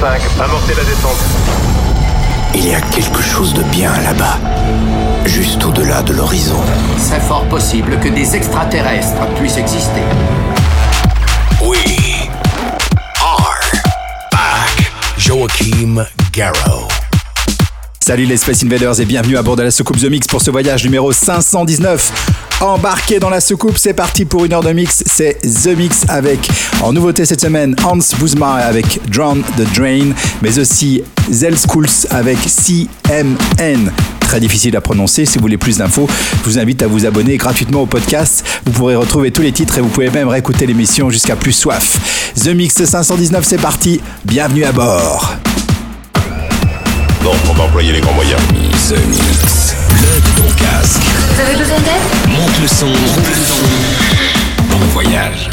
5, amorcez la descente. Il y a quelque chose de bien là-bas, juste au-delà de l'horizon. C'est fort possible que des extraterrestres puissent exister. We are back. Joachim Garrow. Salut les Space Invaders et bienvenue à bord de la soucoupe The Mix pour ce voyage numéro 519. Embarqué dans la soucoupe, c'est parti pour une heure de mix. C'est The Mix avec, en nouveauté cette semaine, Hans Bouzma avec Drown the Drain, mais aussi Zell Schools avec CMN. Très difficile à prononcer. Si vous voulez plus d'infos, je vous invite à vous abonner gratuitement au podcast. Vous pourrez retrouver tous les titres et vous pouvez même réécouter l'émission jusqu'à plus soif. The Mix 519, c'est parti. Bienvenue à bord. Bon, on va employer les grands moyens. The Mix. Plug ton casque. Vous avez besoin d'aide Monte le son. Monte le son. Bon voyage.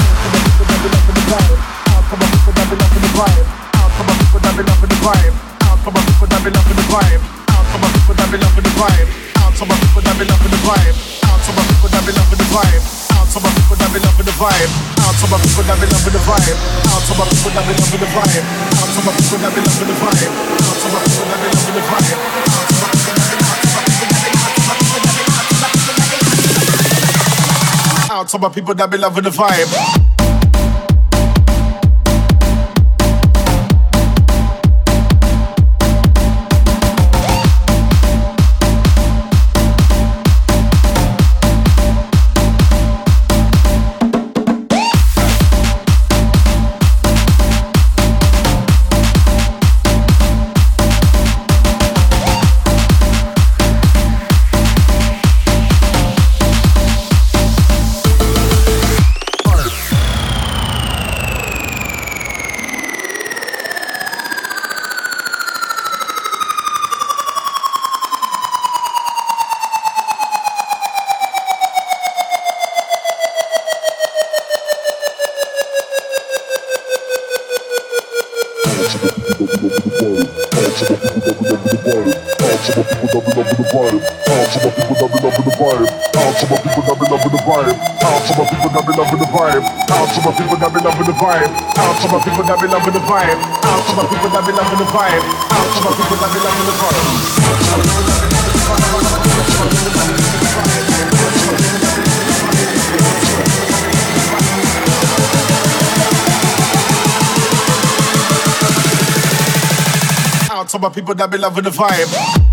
Out to my people that be loving the vibe. Out to my people that be loving the vibe. Out to my people that be loving the vibe. Out to my people that be loving the vibe. Out to my people that be loving the vibe. Out to my people that be loving the vibe. Out to my people that be loving the vibe. Out to my people that be loving the vibe. Out to my people that be loving the vibe. Out to my people that be loving the vibe.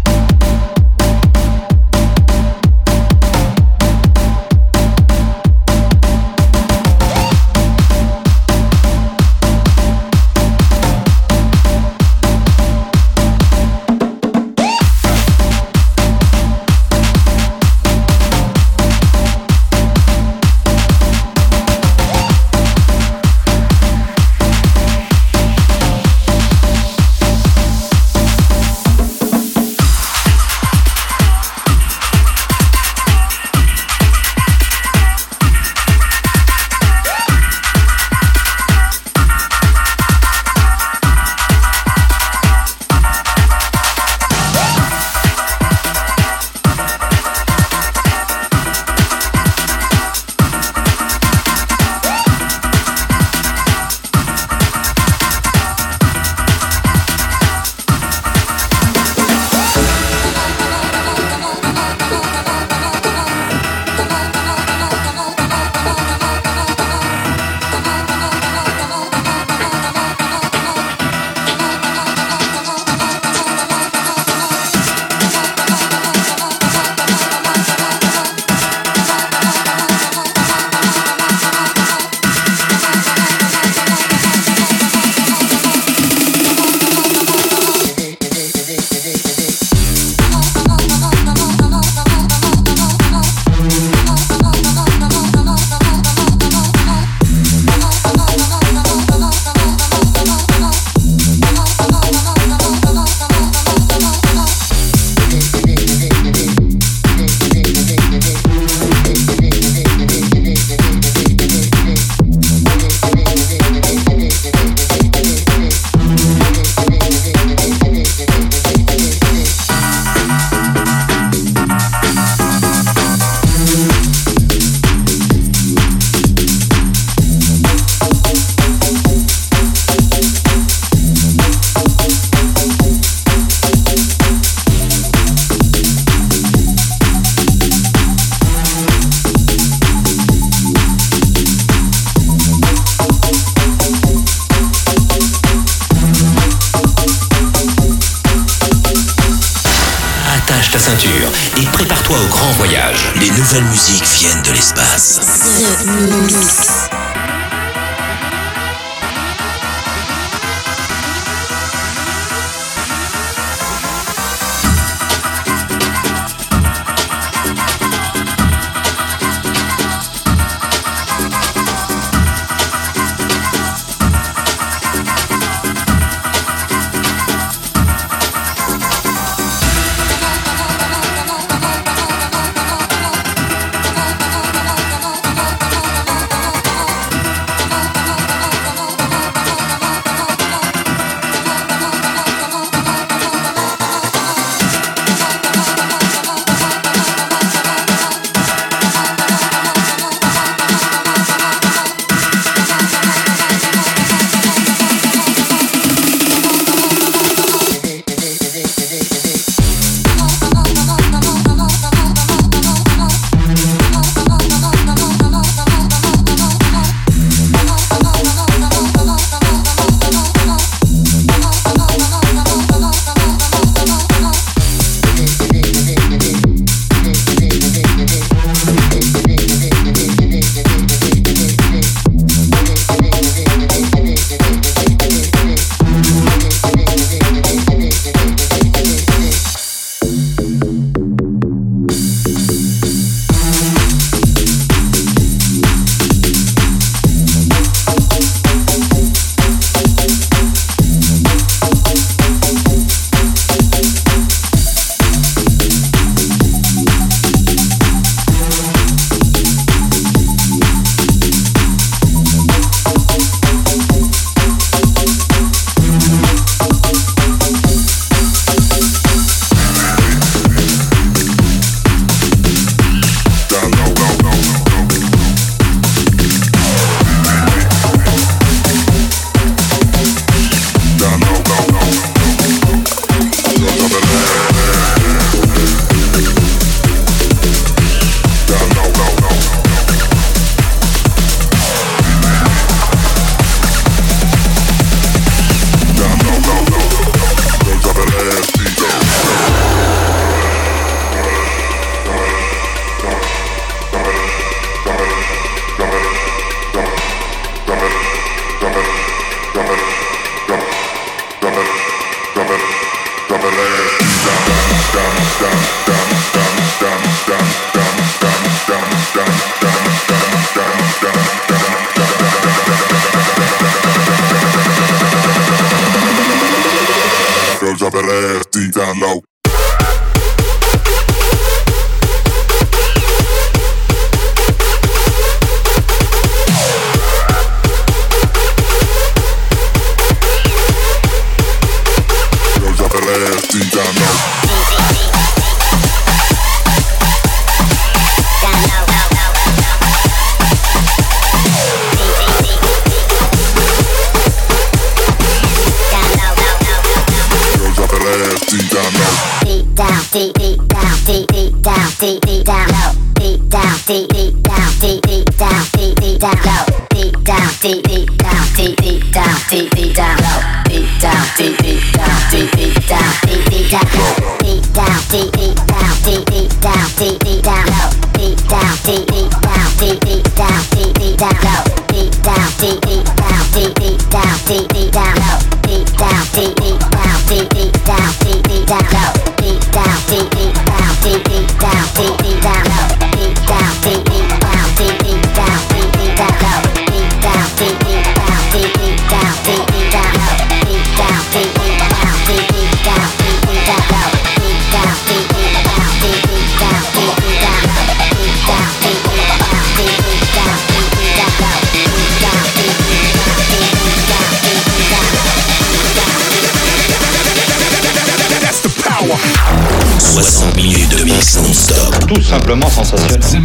simplement sensationnel.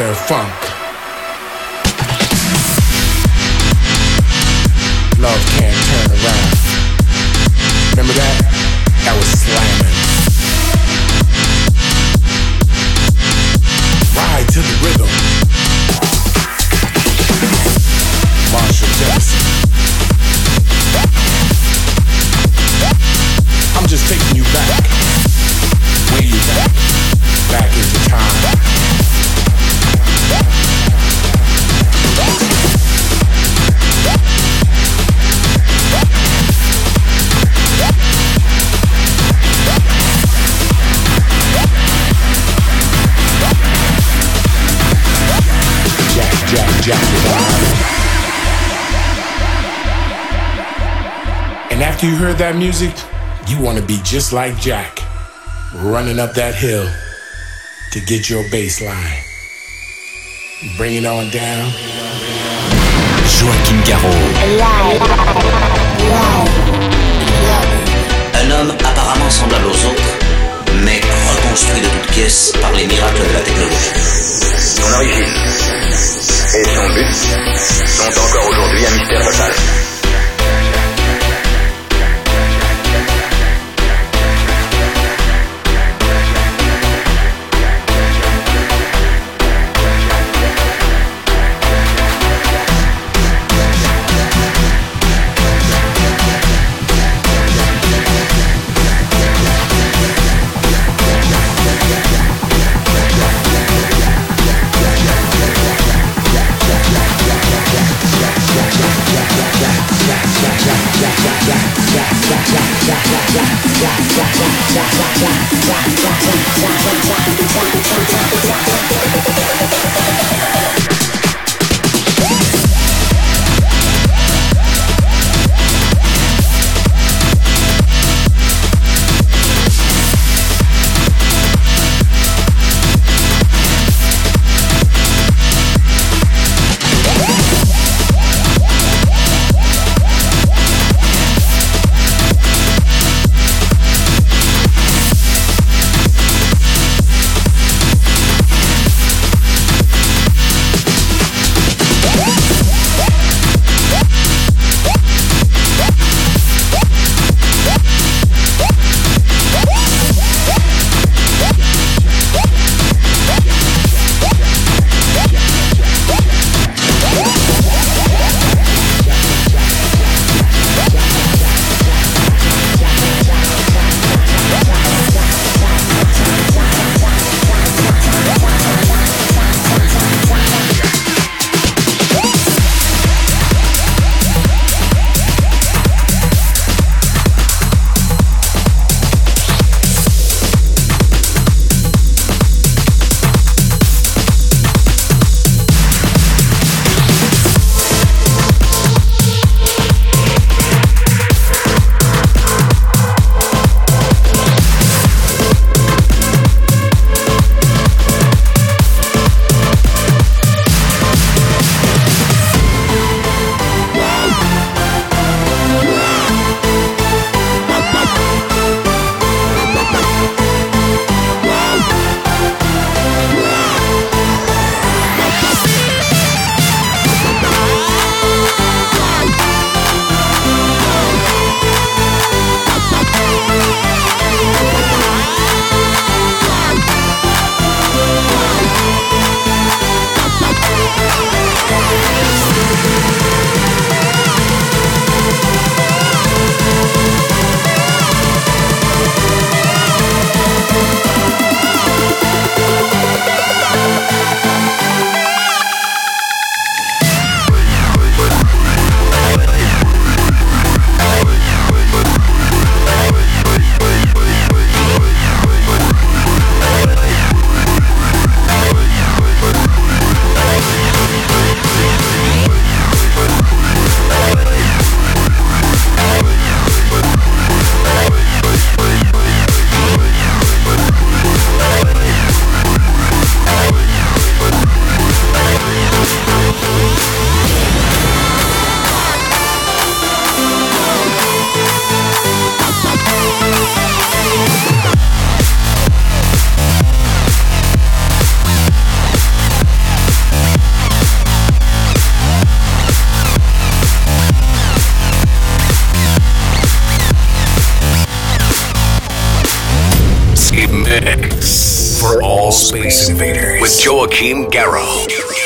and funk. Heard that music, you want to be just like Jack, running up that hill to get your bass line. Bring it on down. Joachim Garraud. Un homme apparemment semblable aux autres, mais reconstruit de toutes pièces par les miracles de la technologie. Son origine et son but sont encore aujourd'hui un mystère total. Space invaders with Joachim Garrow.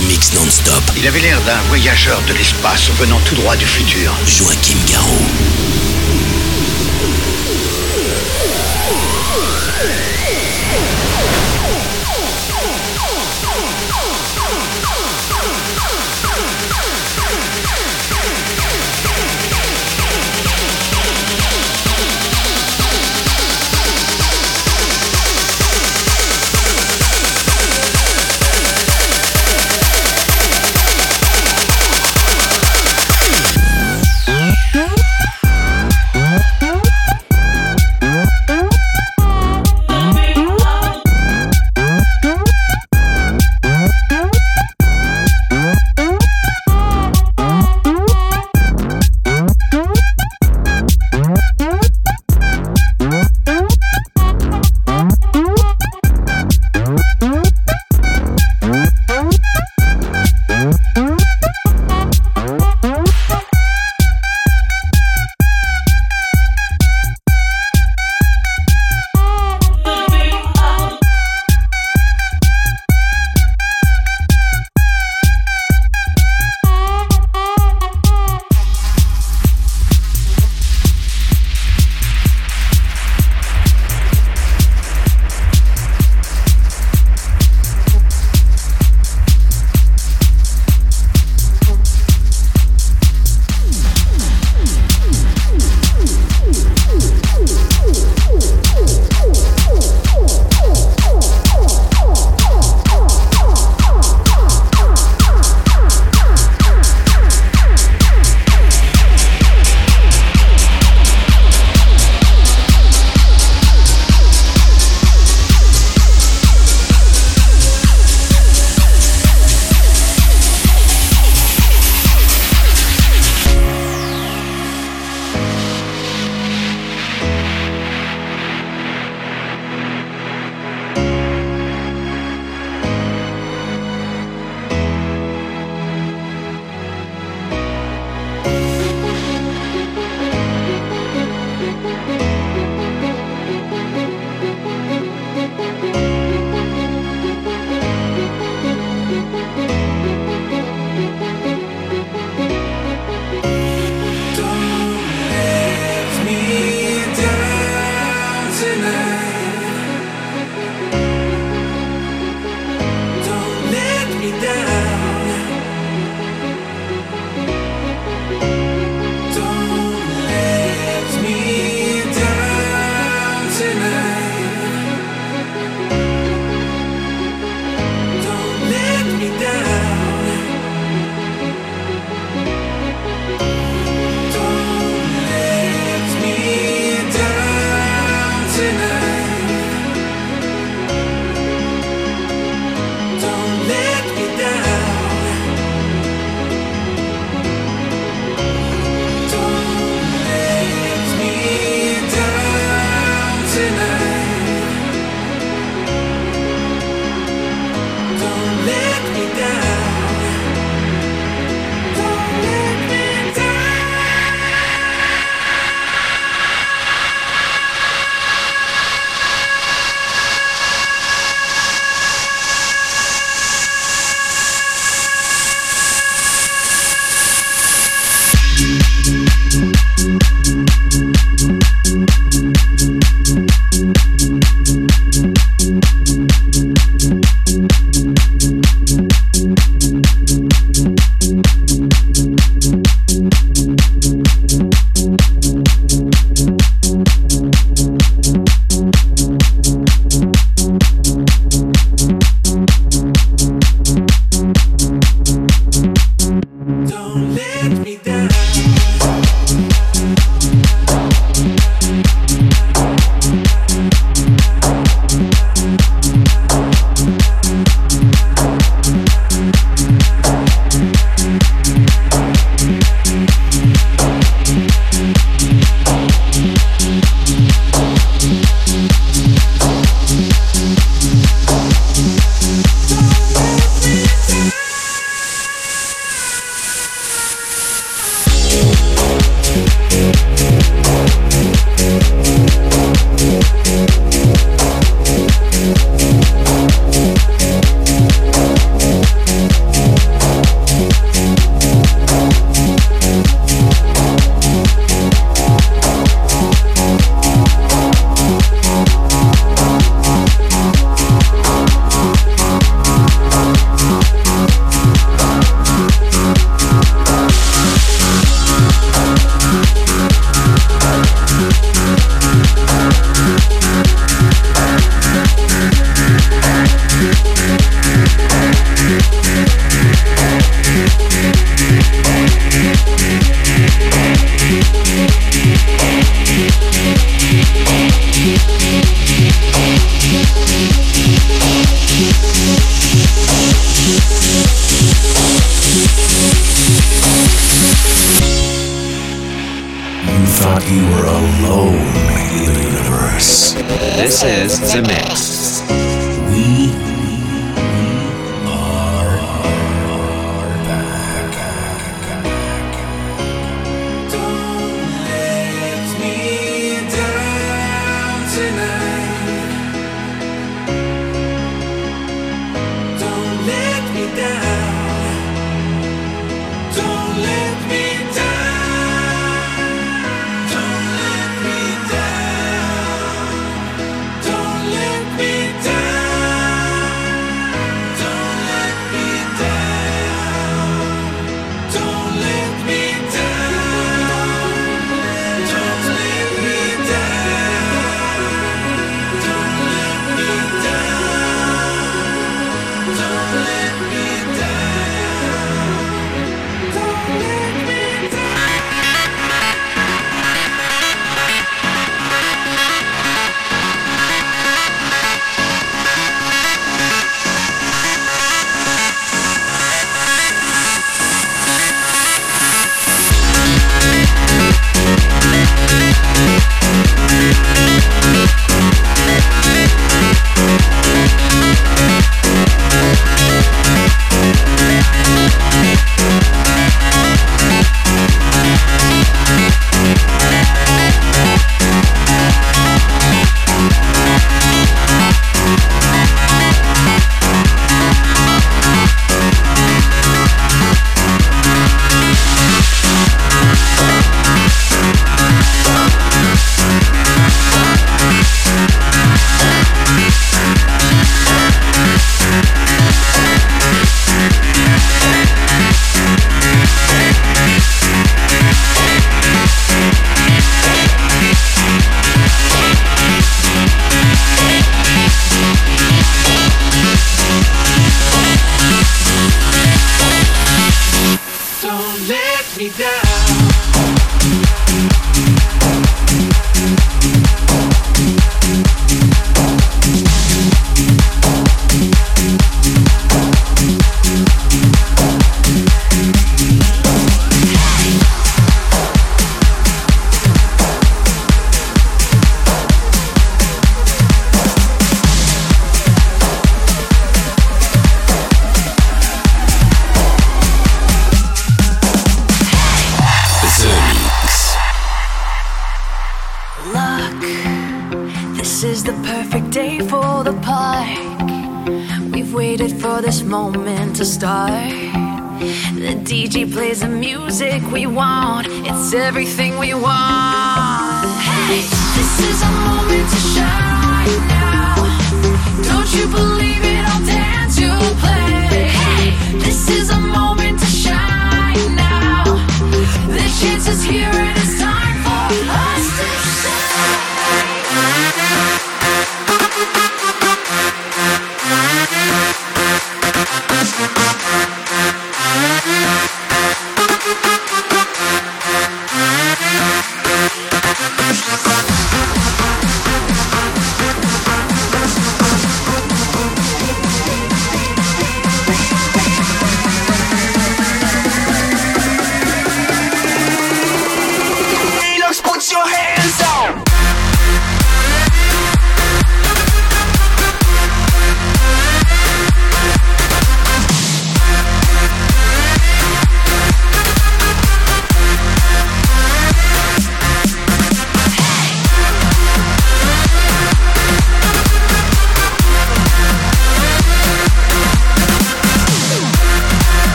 De mix non-stop. Il avait l'air d'un voyageur de l'espace venant tout droit du futur. Joachim Garraud.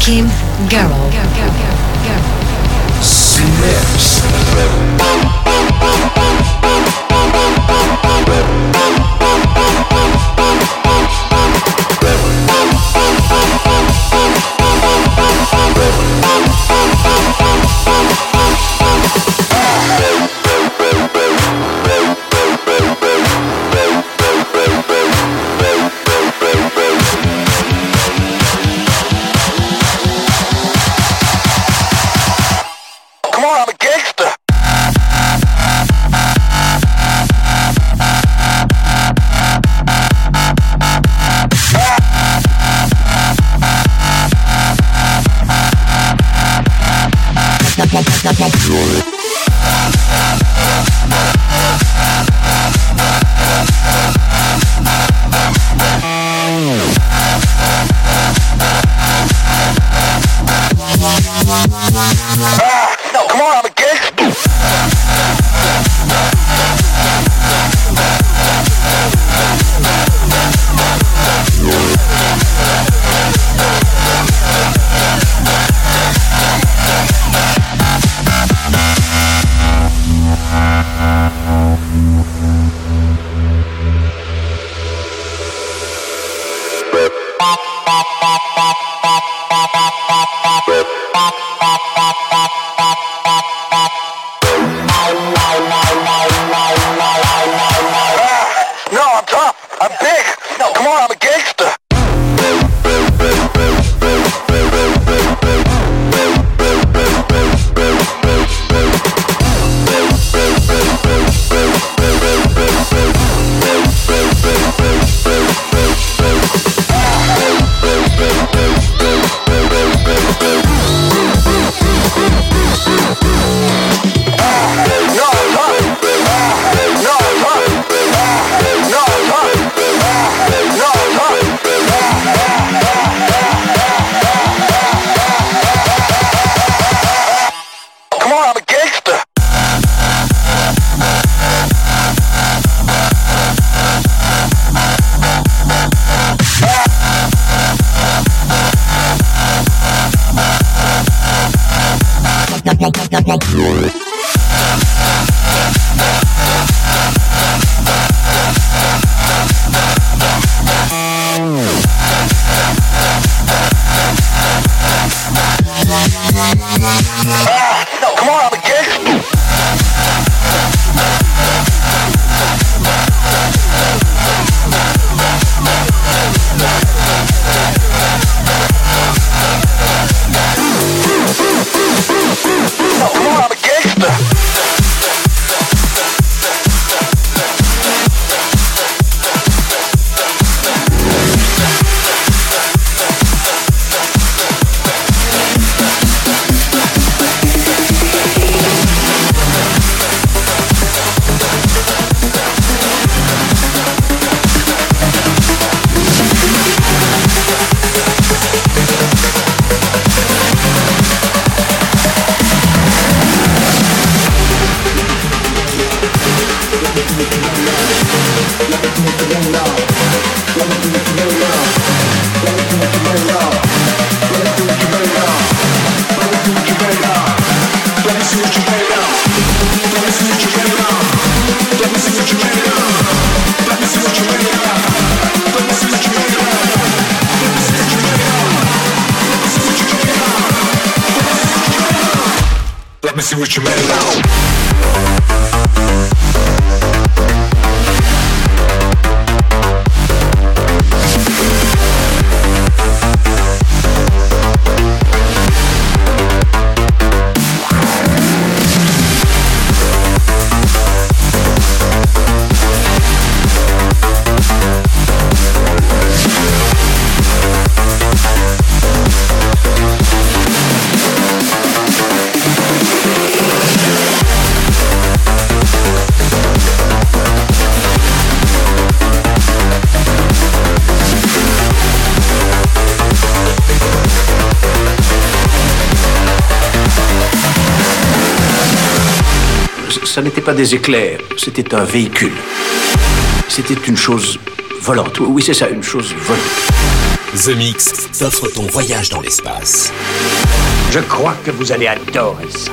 With Joachim bop bop pas des éclairs, c'était un véhicule. C'était une chose volante. Oui, c'est ça, une chose volante. The Mix t'offre ton voyage dans l'espace. Je crois que vous allez adorer ça.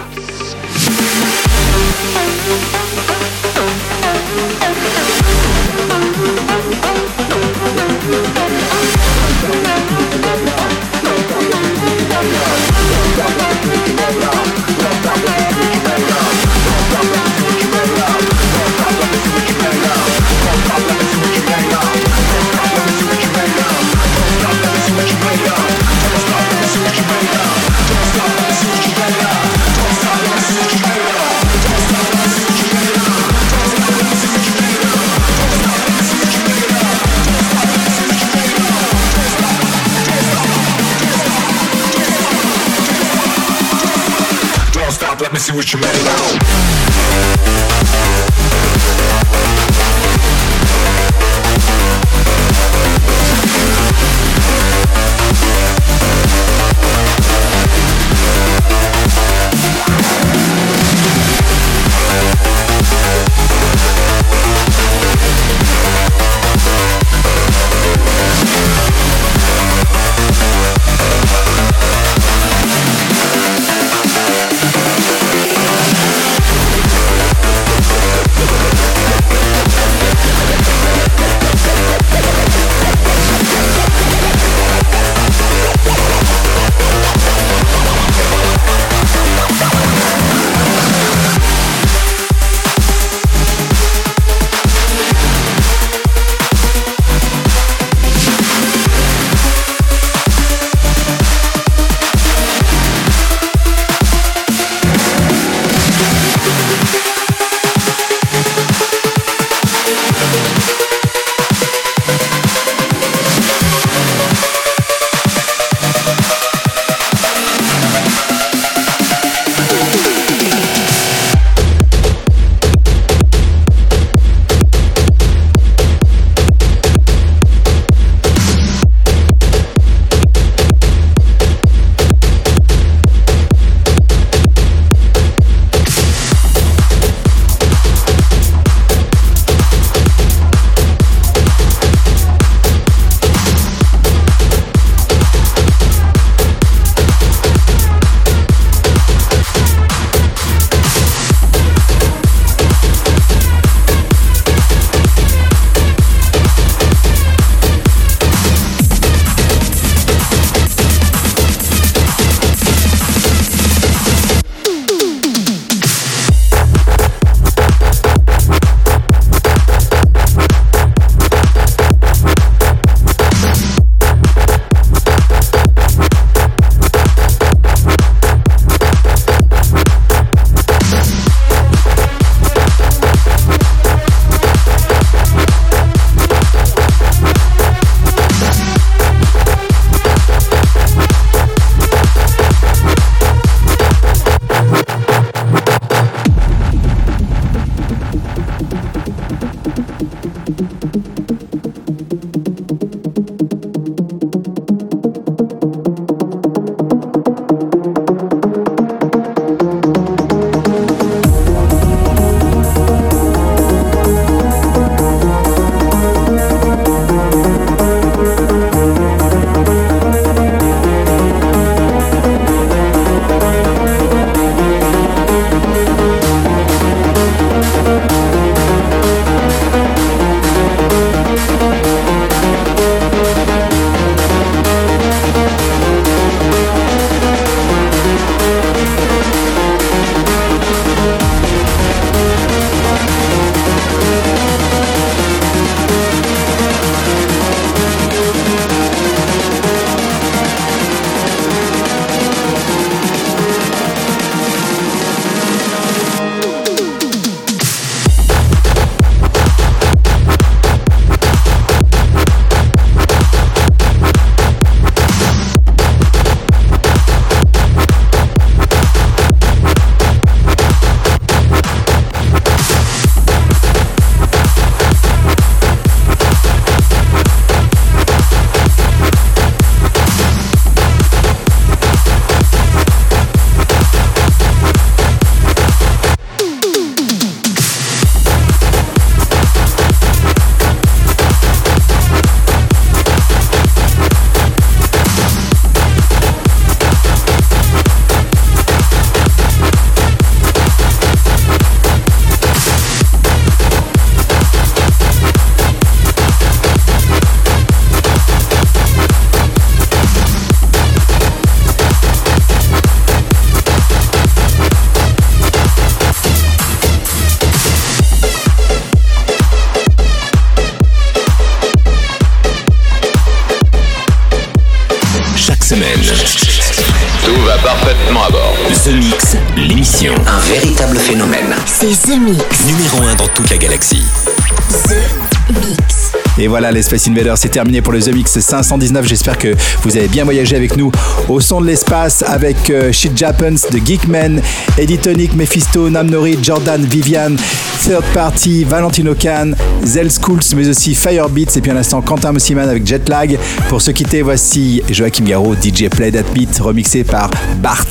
Voilà, les Space Invaders, c'est terminé pour le The Mix 519. J'espère que vous avez bien voyagé avec nous au son de l'espace avec euh, Shit Jappens de Geekman, Eddie Tonic, Mephisto, Namnori, Jordan, Vivian, Third Party, Valentino Khan, Zell Schools, mais aussi Firebeats et puis à l'instant Quentin Mossiman avec Jetlag. Pour se quitter, voici Joachim Garraud, DJ Play That Beat, remixé par Bart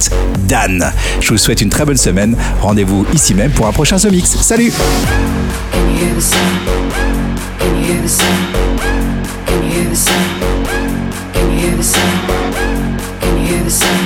Dan. Je vous souhaite une très bonne semaine. Rendez-vous ici même pour un prochain The Mix. Salut! Can you hear the sound? Can you hear the sound? Can you hear the sound? Can you hear the sound?